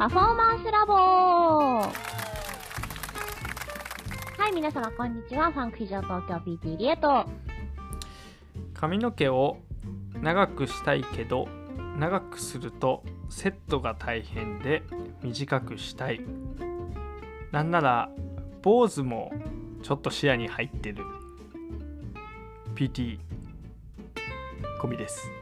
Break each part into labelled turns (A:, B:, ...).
A: パフォーマンスラボはい、皆様こんにちは。ファンク非常東京 PT リエと、
B: 髪の毛を長くしたいけど、長くするとセットが大変で短くしたい。なんなら、坊主もちょっと視野に入ってる。PT コミです。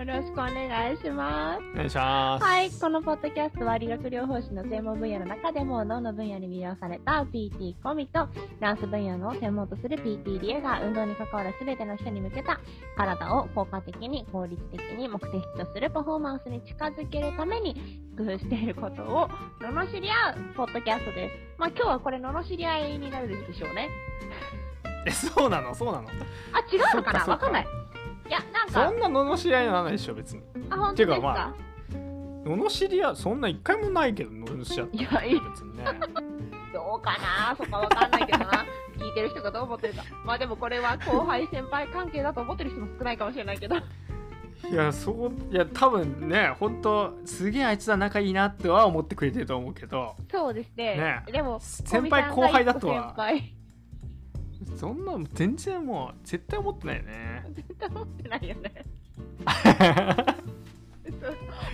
A: よろしくお願いします。
B: お願いします。
A: はい。このポッドキャストは理学療法士の専門分野の中でも脳の分野に魅了された PT コミとダンス分野の専門とする PT リエが運動に関わる全ての人に向けた体を効果的に効率的に目的とするパフォーマンスに近づけるために工夫していることを罵り合うポッドキャストです。まあ今日はこれ罵り合いになるでしょうね。
B: え、そうなの？そうなの？
A: あ、違うのかなわかんない。いや、なんか。
B: そんな罵り合いにならないでしょ、別に。
A: あ、本当ですか？てか、まあ、
B: 罵り合い、そんな一回もないけど、罵り合って。いや、いい。別にね。
A: どうかな？そこわかんないけどな。聞いてる人がどう思ってるか。まあでもこれは後輩先輩関係だと思ってる人も少ないかもしれないけど。
B: いや、そう、いや、多分ね、本当すげえあいつは仲いいなっては思ってくれてると思うけど。
A: そうですね。ねでも、
B: 先輩後輩だとは。先輩。そんなの全然もう絶対思ってないよね。
A: 絶対思ってないよね。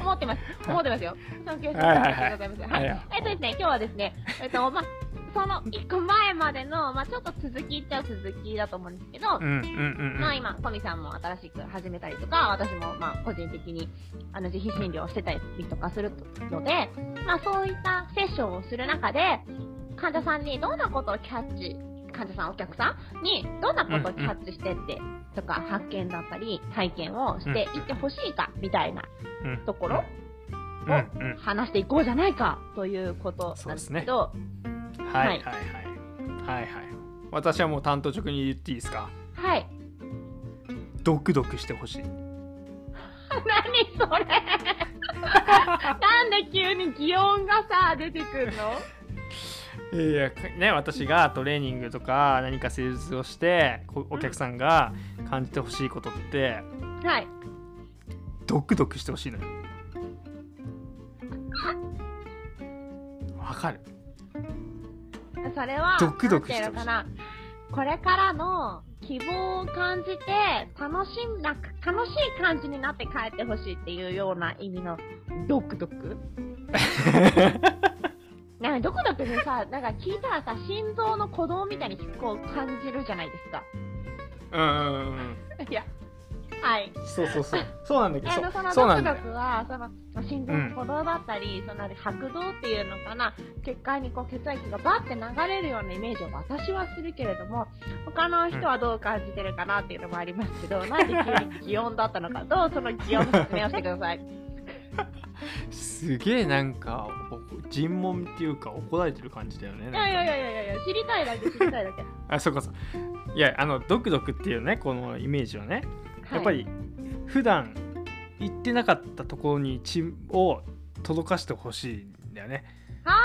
A: 思ってます。思ってますよ。尊敬してはいえっとですね今日はですねえっとまあその1個前までの、まあ、ちょっと続きっちゃ続きだと思うんですけど、まあ今、コミさんも新しく始めたりとか、私もまあ個人的にあの自費診療をしてたりとかするので、まあそういったセッションをする中で、患者さんにどんなことをキャッチ患者さん、お客さんにどんなことをキャッチしてって、とか発見だったり、体験をしていってほしいか、みたいなところを話していこうじゃないか、ということなんですけど。
B: はいはいはい。はいはい。私はもう担当直に言っていいですか？
A: はい。
B: ドクドクしてほしい。
A: 何それ なんで急に擬音がさ、出てくるの？
B: いやね、私がトレーニングとか何か施術をしてお客さんが感じてほしいことって、
A: はい。
B: ドクドクしてほしいのよ。わかる？
A: それは
B: ドクドクしてほしい。
A: これからの希望を感じて楽しんな楽しい感じになって帰ってほしいっていうような意味のドクドク？なんかどこだってねさ、なんか聞いたらさ、心臓の鼓動みたいにこう感じるじゃないですか。
B: うんうんうん。
A: いや、はい。
B: そうそうそう。そうなんだけど。
A: えー、そのドクドクは、その、心臓の鼓動だったり、うん、その拍動っていうのかな、血管にこう血液がバって流れるようなイメージを私はするけれども、他の人はどう感じてるかなっていうのもありますけど、うん、なんで急に擬音だったのか、どうその擬音の説明をしてください。
B: すげえなんか尋問っていうか怒られてる感じだよね。い
A: やいやいやいやいや知りたいだけ知りたいだけ。
B: あそうかそう。いやあのドクドクっていうねこのイメージはね、やっぱり普段行ってなかったところに血を届かしてほしいんだよね。
A: あ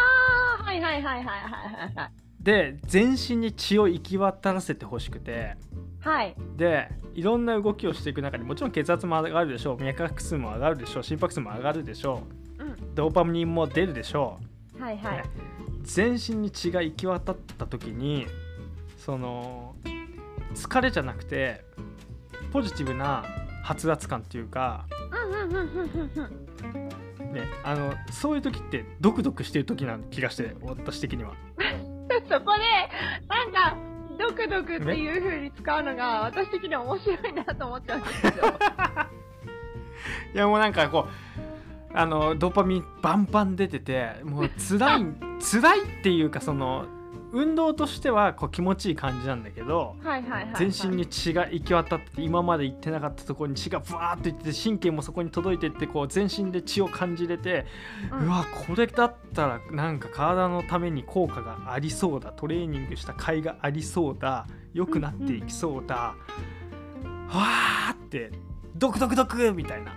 A: あはいはいはいはいはいはい。
B: で全身に血を行き渡らせてほしくて。
A: はい、
B: でいろんな動きをしていく中でもちろん血圧も上がるでしょう。脈拍数も上がるでしょう。心拍数も上がるでしょう、うん、ドーパミンも出るでしょ
A: う、はいはい、
B: 全身に血が行き渡った時にその疲れじゃなくてポジティブな発圧感っていうか、ね、あのそういう時ってドクドクしてる時な気がして私的には。
A: そこでなんかドクドクっていう風に使うのが私的には面白いなと思っちゃうんですけどい
B: やもうなんかこうあのドーパミンバンバン出ててもう辛い 辛いっていうかその運動としてはこう気持ちいい感じなんだけど、全身に血が行き渡って今まで行ってなかったところに血がブワーッといって神経もそこに届いてってこう全身で血を感じれて、うん、うわこれだったらなんか体のために効果がありそうだ。トレーニングした甲斐がありそうだ。良くなっていきそうだ、うん、わーってドクドクドクみたいな。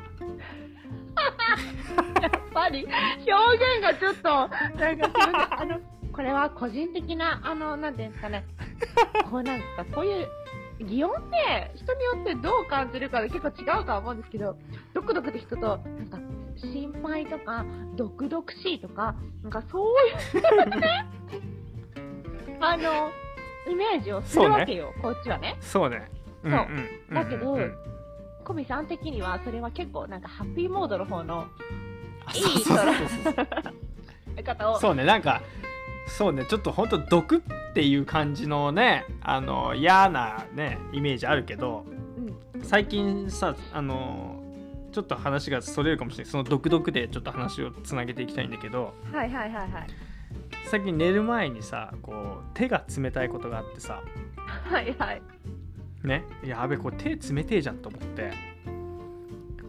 A: やっぱり表現がちょっとなんかあのこれは個人的な、あの、なんていうんですかね、こうなんですか、こういう、擬音って人によってどう感じるかで結構違うとは思うんですけど、ドクドクって聞くと、なんか、心配とか、毒々しいとか、なんかそういうね、あの、イメージをするわけよ、ね、こっちはね。
B: そうね。
A: そう。うんうん、だけど、コミさん的にはそれは結構なんかハッピーモードの方のいい 方を。
B: そうね、なんか、そうね、ちょっと本当毒っていう感じのね、あの嫌なねイメージあるけど、うん、最近さあのちょっと話がそれるかもしれない。その毒々でちょっと話をつなげていきたいんだけど、
A: はいはいはいはい。
B: 最近寝る前にさこう手が冷たいことがあってさ
A: はいはい。
B: ねやべこれ手冷てえじゃんと思って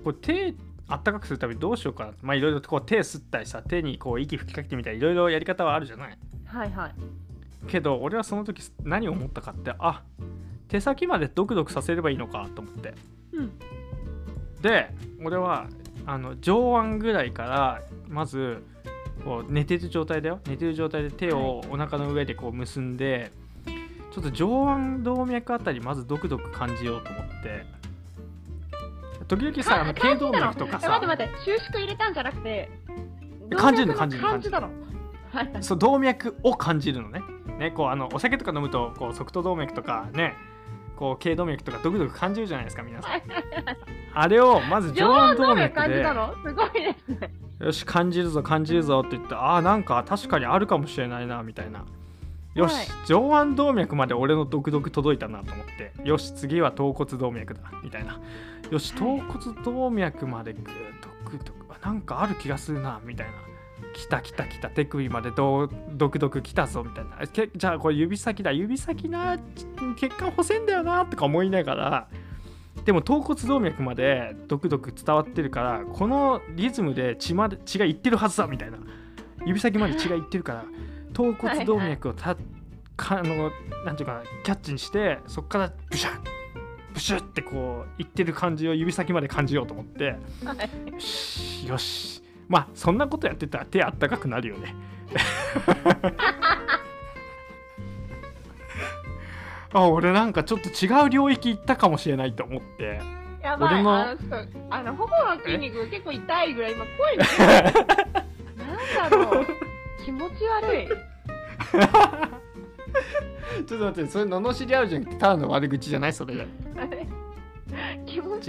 B: これ手あったかくするためにどうしようかなまあいろいろこう手吸ったりさ手にこう息吹きかけてみたりいろいろやり方はあるじゃない？
A: はいはい。
B: けど俺はその時何を思ったかってあ手先までドクドクさせればいいのかと思って、
A: うん、
B: で俺はあの上腕ぐらいからまずこう寝てる状態だよ。寝てる状態で手をお腹の上でこう結んで、はい、ちょっと上腕動脈あたりまずドクドク感じようと思って時々さあの頸動脈とかさ。
A: 待って待って収縮入れたんじゃなくて
B: 感じるの感じる
A: の感じるの。
B: そう動脈を感じるのね。ねこうあのお酒とか飲むとこう側頭動脈とかねこう頸動脈とかドクドク感じるじゃないですか皆さん。あれをまず上腕動脈で。すごいですね。よし感じるぞ感じるぞって言ってああなんか確かにあるかもしれないなみたいな。よし、はい、上腕動脈まで俺のドクドク届いたなと思って。よし次は頭骨動脈だみたいなよし頭骨動脈までグードクドクなんかある気がするなみたいな。来た来た来た手首までドクドク来たぞみたいな。じゃあこれ指先だ。指先な血管細いんだよなとか思いながら。でも頭骨動脈までドクドク伝わってるからこのリズムで血まで血がいってるはずだみたいな。指先まで血がいってるから頭骨動脈をた、はいはい、かあのなんていうかなキャッチにしてそこからブシャッブシュってこういってる感じを指先まで感じようと思って、はい、よし。よしまあそんなことやってたら手あったかくなるよね。あ俺なんかちょっと違う領域行ったかもしれないと思って。
A: やばい。俺のあのあの頬の筋肉結構痛いぐらい今声が。なんだろう。気持ち悪い。
B: ちょっと待ってそれ罵り合うじゃんただの悪口じゃないそれ。
A: 気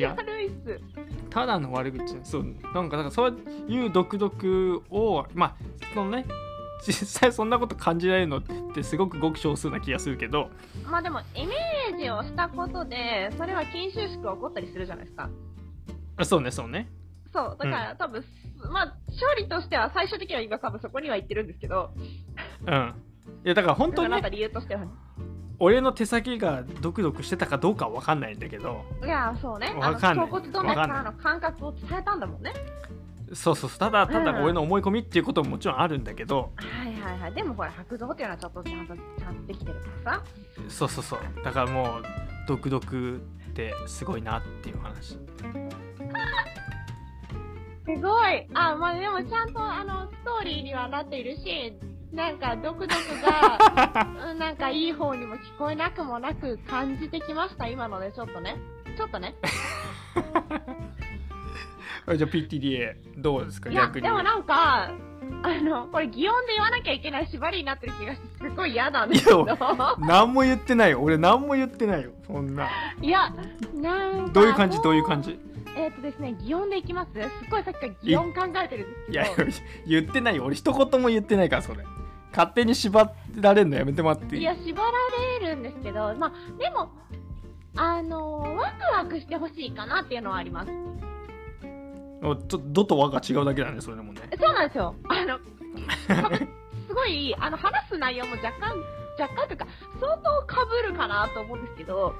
A: 持ち悪いっす。
B: ただの悪口。そう。なんかなんかそういう独特をまあそのね実際そんなこと感じられるのってすごくごく少数な気がするけど。
A: まあでもイメージをしたことでそれは筋収縮が起こったりするじゃないですか。
B: あそうねそうね。
A: そう。だから、うん、多分まあ勝利としては最終的には今多分そこには行ってるんですけど。
B: うん。いやだから本当に、
A: ね、理由としては、
B: 俺の手先がドクドクしてたかどうかは分かんないんだけど。
A: いやそうね。分かんない。骨動脈からの感覚を伝えたんだもんね。
B: そうそうただただ俺の思い込みっていうことももちろんあるんだけど、
A: はいはいはい。でもほら白道っていうのはちょっとちゃんとちゃんとできてるからさ。
B: そうそうそう。だからもうドクドクってすごいなっていう話。す
A: ごい。あまあでもちゃんとあのストーリーにはなっているしなんか、ドクドクが、なんかいい方にも聞こえなくもなく感じてきました、今ので、ちょっとね。ちょっとね。
B: じゃあ PTDA どうですか？
A: 逆に。でもなんか、あの、これ擬音で言わなきゃいけない縛りになってる気がして、すごい嫌なんですけど。
B: 何も言ってないよ。俺何も言ってないよ。そんな。
A: いや、なん
B: どういう感じ？どういう感じ？
A: えっ、ー、とですね、擬音でいきますすっごいさっきから擬音考えてるんですけど。いや、
B: 言ってないよ。俺一言も言ってないから、それ。勝手に縛られるのやめてもらってい
A: い？や、縛られるんですけど、まあ、でも、あのー、ワクワクしてほしいかなっていうのはあります。
B: ちょっと、どと和が違うだけだね、それでもね。
A: そうなんですよ。あの、すごい、あの、話す内容も若干、若干というか、相当かぶるかなと思うんですけど、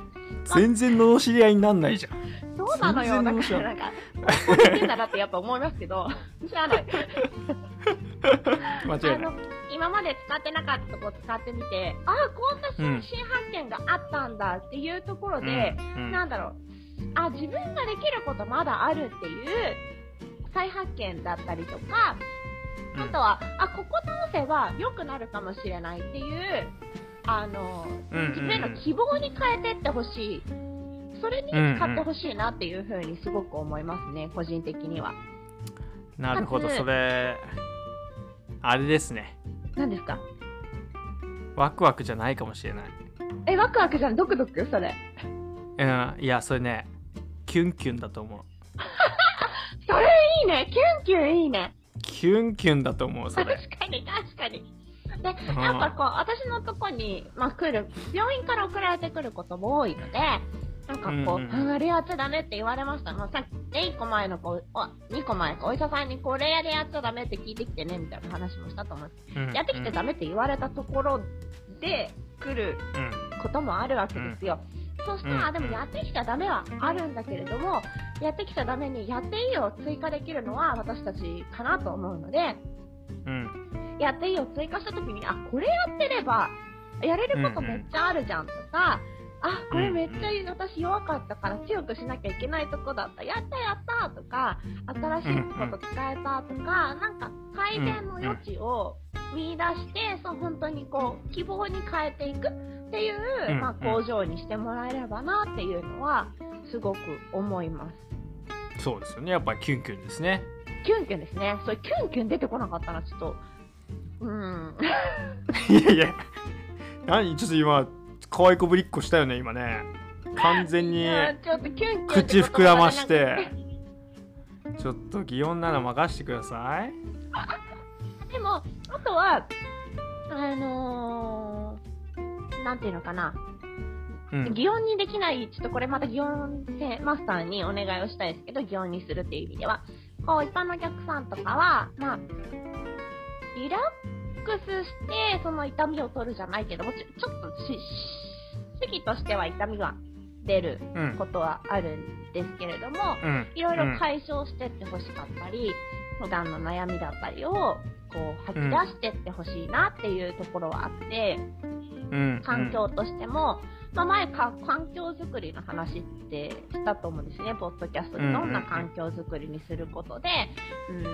B: 全然の知り合いになんないじゃ
A: ん。そうなのよ、なんか、なんか、こう言ってんだなってやっぱ思いますけど、知らない。
B: 間違いない。
A: 今まで使ってなかったとこ使ってみて、ああ、こんな新発見があったんだっていうところで、うん、なんだろう、あ、自分ができることまだあるっていう再発見だったりとか、あとは、あ、ここ直せば良くなるかもしれないっていう、あの、自分の希望に変えてってほしい。それに使ってほしいなっていうふうにすごく思いますね、個人的には。
B: なるほどそれあれですね
A: 何ですか？
B: ワクワクじゃないかもしれない。
A: えワクワクじゃん。ドクドク？それ。
B: うんいやそれねキュンキュンだと思う。
A: それいいね。キュンキュンいいね。
B: キュンキュンだと思うそれ。
A: 確かに確かに。でやっぱこう私のとこに、まあ、来る病院から送られてくることも多いのでなんかこう、うんうん、あれやっちゃダメって言われました。もうさっき、1個前の子、お、2個前か、お医者さんにこれやでやっちゃダメって聞いてきてね、みたいな話もしたと思う。うん、やってきてダメって言われたところで来ることもあるわけですよ。うん、そしたら、でもやってきちゃダメはあるんだけれども、やってきちゃダメにやっていいを追加できるのは私たちかなと思うので、うん、やっていいを追加した時に、あ、これやってれば、やれることめっちゃあるじゃんとか、うんあ、これめっちゃ私弱かったから強くしなきゃいけないとこだった。やったやったとか、新しいこと使えたとか、なんか改善の余地を見出して、そう本当にこう、希望に変えていくっていう、まあ、工場にしてもらえればなっていうのは、すごく思います。
B: そうですよね。やっぱりキュンキュンですね。
A: キュンキュンですね。それキュンキュン出てこなかったらちょっと、うん。
B: いやいや、何ちょっと今、可愛いこぶりっこしたよね今ね。完全に口膨らまして。ちょっと擬音なら任してください。
A: でもあとはあのー、なんていうのかな。うん、擬音にできない、ちょっとこれまた擬音マスターにお願いをしたいですけど、擬音にするっていう意味では、こう、一般のお客さんとかは、まあ、リラックスして、その痛みを取るじゃないけども、ちょちょっとし、主義としては痛みが出ることはあるんですけれども、いろいろ解消してってほしかったり、普段の悩みだったりをこう吐き出してってほしいなっていうところはあって、うん、環境としても、まあ、前か環境づくりの話ってしたと思うんですね、ポッドキャストで。どんな環境づくりにすることで、うん、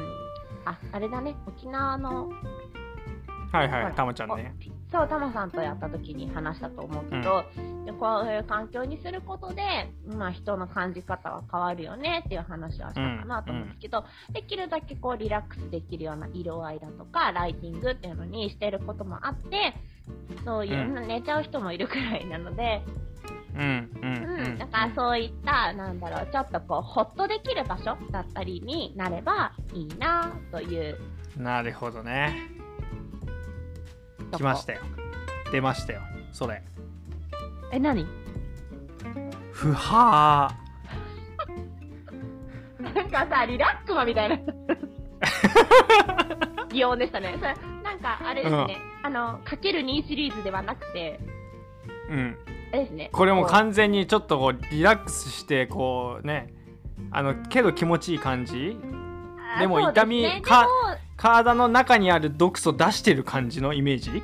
A: あ、あれだね、沖縄の
B: はいはい、たまちゃんね。
A: そう、たまさんとやった時に話したと思うけど、うん、でこういう環境にすることで、まあ人の感じ方は変わるよねっていう話はしたかなと思うんですけど、うん、できるだけこうリラックスできるような色合いだとか、ライティングっていうのにしてることもあって、そういう、うん、寝ちゃう人もいるくらいなので、うん、うん、うん。だからそういった、なんだろう、ちょっとこう、ほっとできる場所だったりになればいいなという。
B: なるほどね。来ましたよ。出ましたよ。それ。
A: え何？
B: ふは
A: ー。なんかさリラックマみたいな。擬音でしたね。それなんかあれですね、うん、あのかける2シリーズではなくて。
B: うん。あれですね。これも完全にちょっとこうリラックスしてこうね。あのけど気持ちいい感じ。でも痛み、ね、か体の中にある毒素出してる感じのイメージ？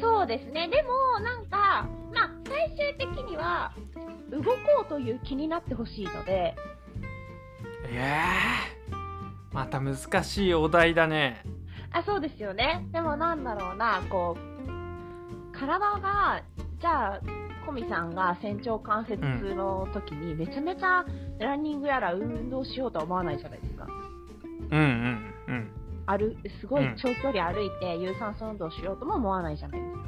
A: そうですね。でも、なんか、まあ、最終的には、動こうという気になってほしいので。
B: ええー、また難しいお題だね。
A: あ、そうですよね。でもなんだろうな、こう、体が、じゃあ、コミさんが仙腸関節の時にめちゃめちゃランニングやら運動しようとは思わないじゃないですか。
B: うんうんうん。
A: 歩すごい長距離歩いて有酸素運動しようとも思わないじゃないですか。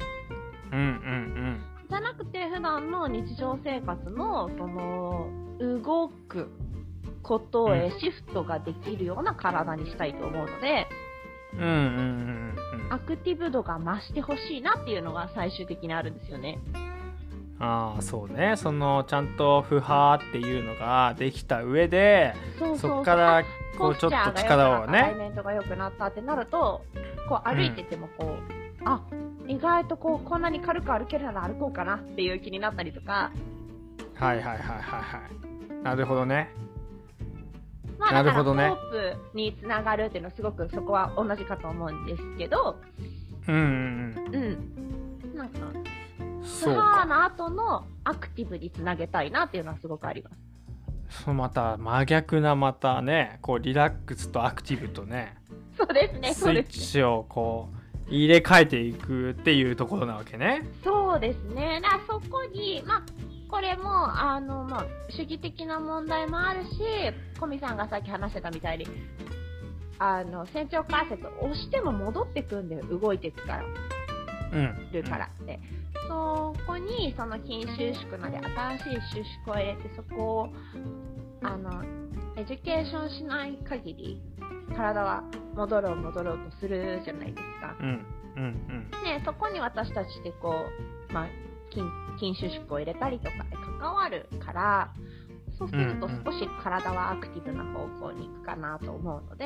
B: うんうんうん。
A: じゃなくて普段の日常生活のその動くことへシフトができるような体にしたいと思うので、
B: うんうんうん
A: うん、アクティブ度が増してほしいなっていうのが最終的にあるんですよね。
B: ああそうねそのちゃんと不破っていうのができた上でそこからこうちょっと力をね。ア
A: ライメントが良くなったってなるとこう歩いててもこう、うん、あ意外とこうこんなに軽く歩けるなら歩こうかなっていう気になったりとか。
B: はいはいはいはいはい。なるほどね。
A: まあ、なるほどね。ホープにつながるっていうのはすごくそこは同じかと思うんですけど。
B: うんうんうん。
A: うん。なんかスハーの後のアクティブにつなげたいなっていうのはすごくあります。
B: そのまた真逆なまたねこうリラックスとアクティブとね
A: そうですね
B: スイッチをこう入れ替えていくっていうところなわけね。
A: そうですね。だそこにまあこれもあの、まあ、手技的な問題もあるし小見さんがさっき話してたみたいにあの仙腸関節を押しても戻ってくんで動いていくから、
B: うん、
A: るからって、そこにその筋収縮なり新しい収縮を入れてそこをあの education しない限り体は戻ろう戻ろうとするじゃないですか。
B: うんうんうん、
A: ね、そこに私たちでこう、まあ、筋筋収縮を入れたりとかで関わるからそうすると少し体はアクティブな方向に行くかなと思うので、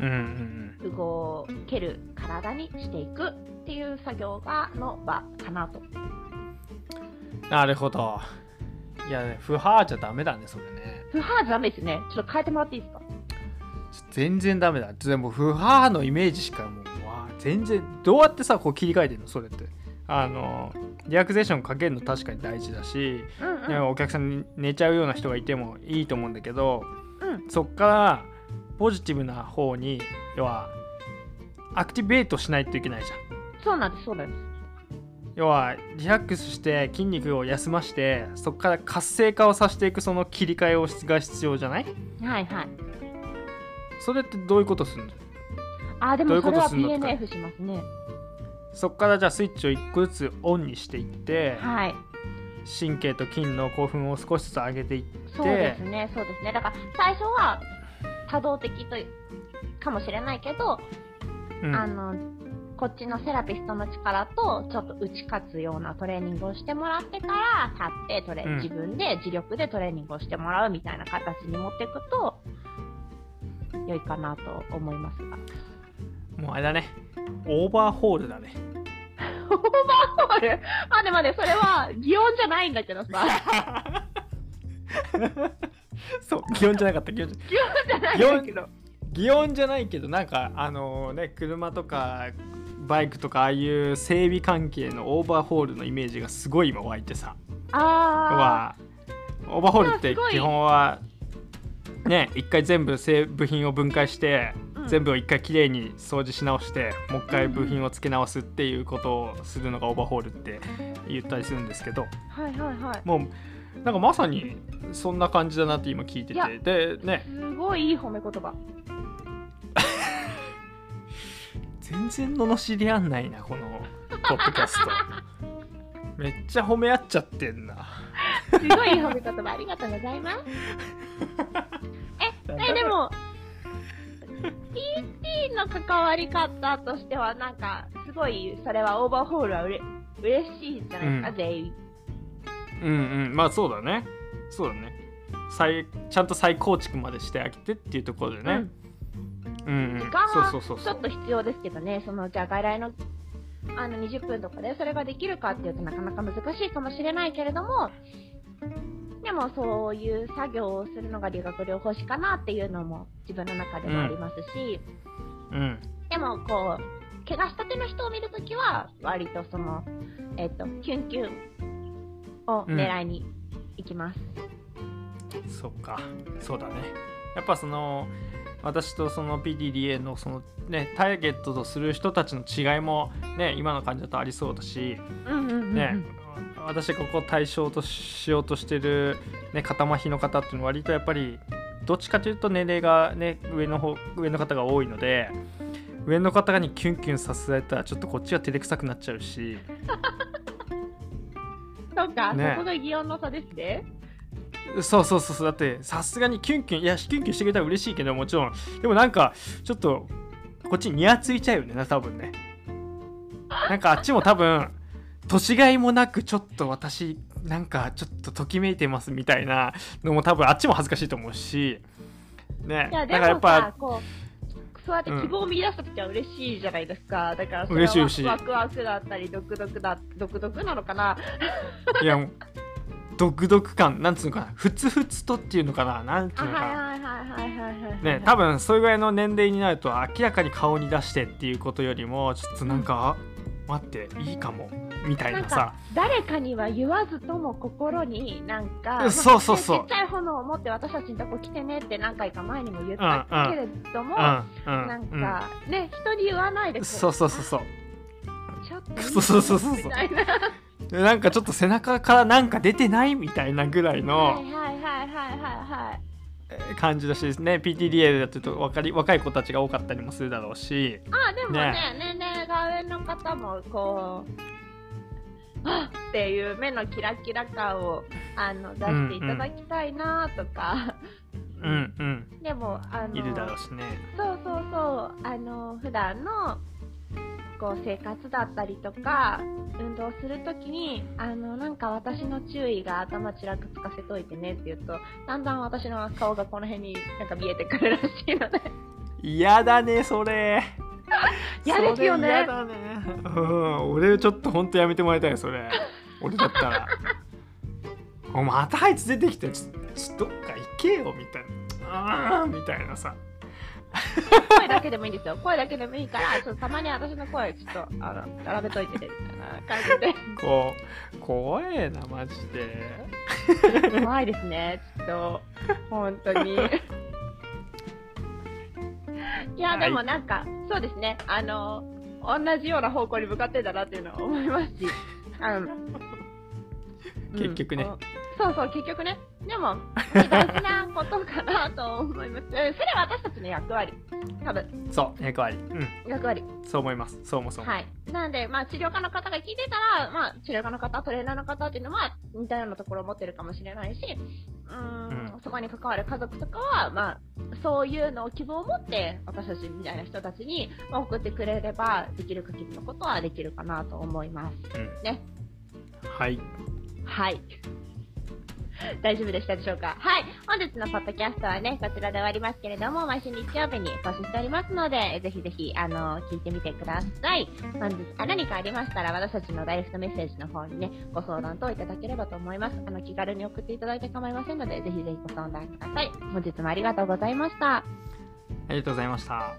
B: うんうん
A: うん、動ける体にしていくっていう作業がの場かなと。
B: なるほど。いや、不ハーじゃダメだね、それね。
A: 不ハーじゃダメですね。ちょっと変えてもらっていいですか？
B: 全然ダメだ。でも、不ハーのイメージしかもう、わ全然、どうやってさ、こう切り替えてるのそれって。あの、リアクゼーションかけるの確かに大事だし、うんうん、お客さんに寝ちゃうような人がいてもいいと思うんだけど、うん、そっからポジティブな方に要はアクティベートしないといけないじゃ
A: んそうなんですそうなんです。
B: 要はリラックスして筋肉を休ましてそこから活性化をさせていくその切り替えをが必要じゃない？
A: はいはい。
B: それってどういうことするの？
A: あでもそれは PNF しますね。
B: そこからじゃあスイッチを1個ずつオンにしていって、
A: はい、
B: 神経と筋の興奮を少しずつ上げていって。
A: そうですねそうですね。だから最初は多動的とかもしれないけど、うん、あのこっちのセラピストの力とちょっと打ち勝つようなトレーニングをしてもらってから立ってトレ、うん、自分で自力でトレーニングをしてもらうみたいな形に持っていくと良いかなと思いますが。
B: もうあれだね。オーバーホールだね。
A: オーバーホール？あ、でもね、それは擬音じゃないんだけどさ。
B: そう、擬音じゃなかった、
A: 擬音じゃないけど。
B: 擬音じゃないけど、なんか、あのー、ね、車とか、バイクとか、ああいう整備関係のオーバーホールのイメージがすごい今湧いてさ。
A: あ
B: あ。オーバーホールって基本は、ね、一回全部部品を分解して、全部を一回きれいに掃除し直してもう一回部品を付け直すっていうことをするのがオーバーホールって言ったりするんですけど、
A: はいはいはい、
B: もうなんかまさにそんな感じだなって今聞いてて。でね。
A: すごいいい褒め言葉
B: 全然罵り合んないなこのポッドキャストめっちゃ褒め合っちゃってんな
A: すごい褒め言葉ありがとうございます ええでも PT の関わり方としては、なんか、すごい、それはオーバーホールはうれ嬉しいじゃないですか、うん、全員。
B: うんうん、まあそうだね。そうだね。再ちゃんと再構築までしてあげてっていうところでね。うん。うん、
A: 時間はちょっと必要ですけどね、そのじゃあ外来のあの20分とかでそれができるかっていうとなかなか難しいかもしれないけれども、でもそういう作業をするのが理学療法士かなっていうのも自分の中でもありますし、
B: うん、
A: でもこう怪我したての人を見るときは割とその、えっ、ー、とキュンキュンを狙いに行きます、
B: うん、そっか。そうだね。やっぱその私とその PDDA のそのねターゲットとする人たちの違いもね今の感じだとありそうだし、ね私ここ対象としようとしてる、ね、肩麻痺の方っていうのは割とやっぱりどっちかというと年齢がね上の方上の方が多いので上の方にキュンキュンさせられたらちょっとこっちは照れくさくなっちゃうし。
A: そうか、ね、そこが擬音の差ですね
B: そうそうそうだってさすがにキュンキュンいやキュンキュンしてくれたら嬉しいけどもちろん。でもなんかちょっとこっちにニヤついちゃうよね多分ね。なんかあっちも多分年がいもなくちょっと私なんかちょっとときめいてますみたいなのも多分あっちも恥ずかしいと思うし。ね。
A: だからやっぱこうそうやって希望を見出した時は嬉しいじゃないですか、うん、だからそれはワクワクだったりドクドクだドクドクなのかな。い
B: やドクドク感なんつうのかなふつふつとっていうのかななんつうのかな。ね多分それぐらいの年齢になると明らかに顔に出してっていうことよりもちょっとなんか、うん、待っていいかもみたいなさ。
A: 誰かには言わずとも心になんか
B: そうそうそう。
A: ちっちゃい炎を持って私たちのとこ来てねって何回か前にも言ったけれども、うんうん、なんか、うん、ね人に言わないで
B: そうそうそうそう。
A: ちょっと
B: そうそうそうそうそうなんかちょっと背中からなんか出てないみたいなぐらいの
A: はいはいはいはいはいはい。
B: 感じだしね。PTDA だと若い若い子たちが多かったりもするだろうし。
A: あでもねね。年齢が上の方もこうあっていう目のキラキラ感をあの出していただきたいなとか、
B: うんうん、
A: でもあの
B: いるだろうしね。
A: そうそうそう。あの普段のこう生活だったりとか運動するときにあのなんか私の注意が頭ちらくつかせといてねって言うとだんだん私の顔がこの辺になんか見えてくるらしいので。
B: 嫌だねそれ。
A: 嫌ですよね。嫌
B: だね。うん俺ちょっと本当やめてもらいたいそれ。俺だったら。おまたあいつ出てきてちょっとどっか行けよみたいな。ああみたいなさ
A: 声だけでもいいんですよ。声だけでもいいから、ちょっとたまに私の声、ちょっと、あの、並べといてね、みたいな感じで。
B: こう、怖えな、マジで。
A: 怖いですね、ちょっと、本当に。いや、でもなんか、そうですね、あの、同じような方向に向かってんだなっていうのは思いますし、あの、
B: 結局ね、
A: そうそう、結局ね。でも、大事なことかなと思います。それは私たちの役割。多分。
B: そう、役割。う
A: ん。役割。
B: そう思います。そうもそう。
A: はい。なんで、まあ、治療家の方が聞いてたら、まあ、治療家の方、トレーナーの方っていうのは、似たようなところを持ってるかもしれないし、うん、そこに関わる家族とかは、まあ、そういうのを希望を持って、私たちみたいな人たちに送ってくれれば、できる限りのことはできるかなと思います。うん、ね。
B: はい。
A: はい。大丈夫でしたでしょうか？はい。本日のポッドキャストはね、こちらで終わりますけれども、毎週日曜日に更新しておりますので、ぜひぜひ、あの、聞いてみてください。本日、あ何かありましたら、私たちのダイレクトメッセージの方にね、ご相談等いただければと思います。あの、気軽に送っていただいて構いませんので、ぜひぜひご相談ください。本日もありがとうございました。あ
B: りがとうございました。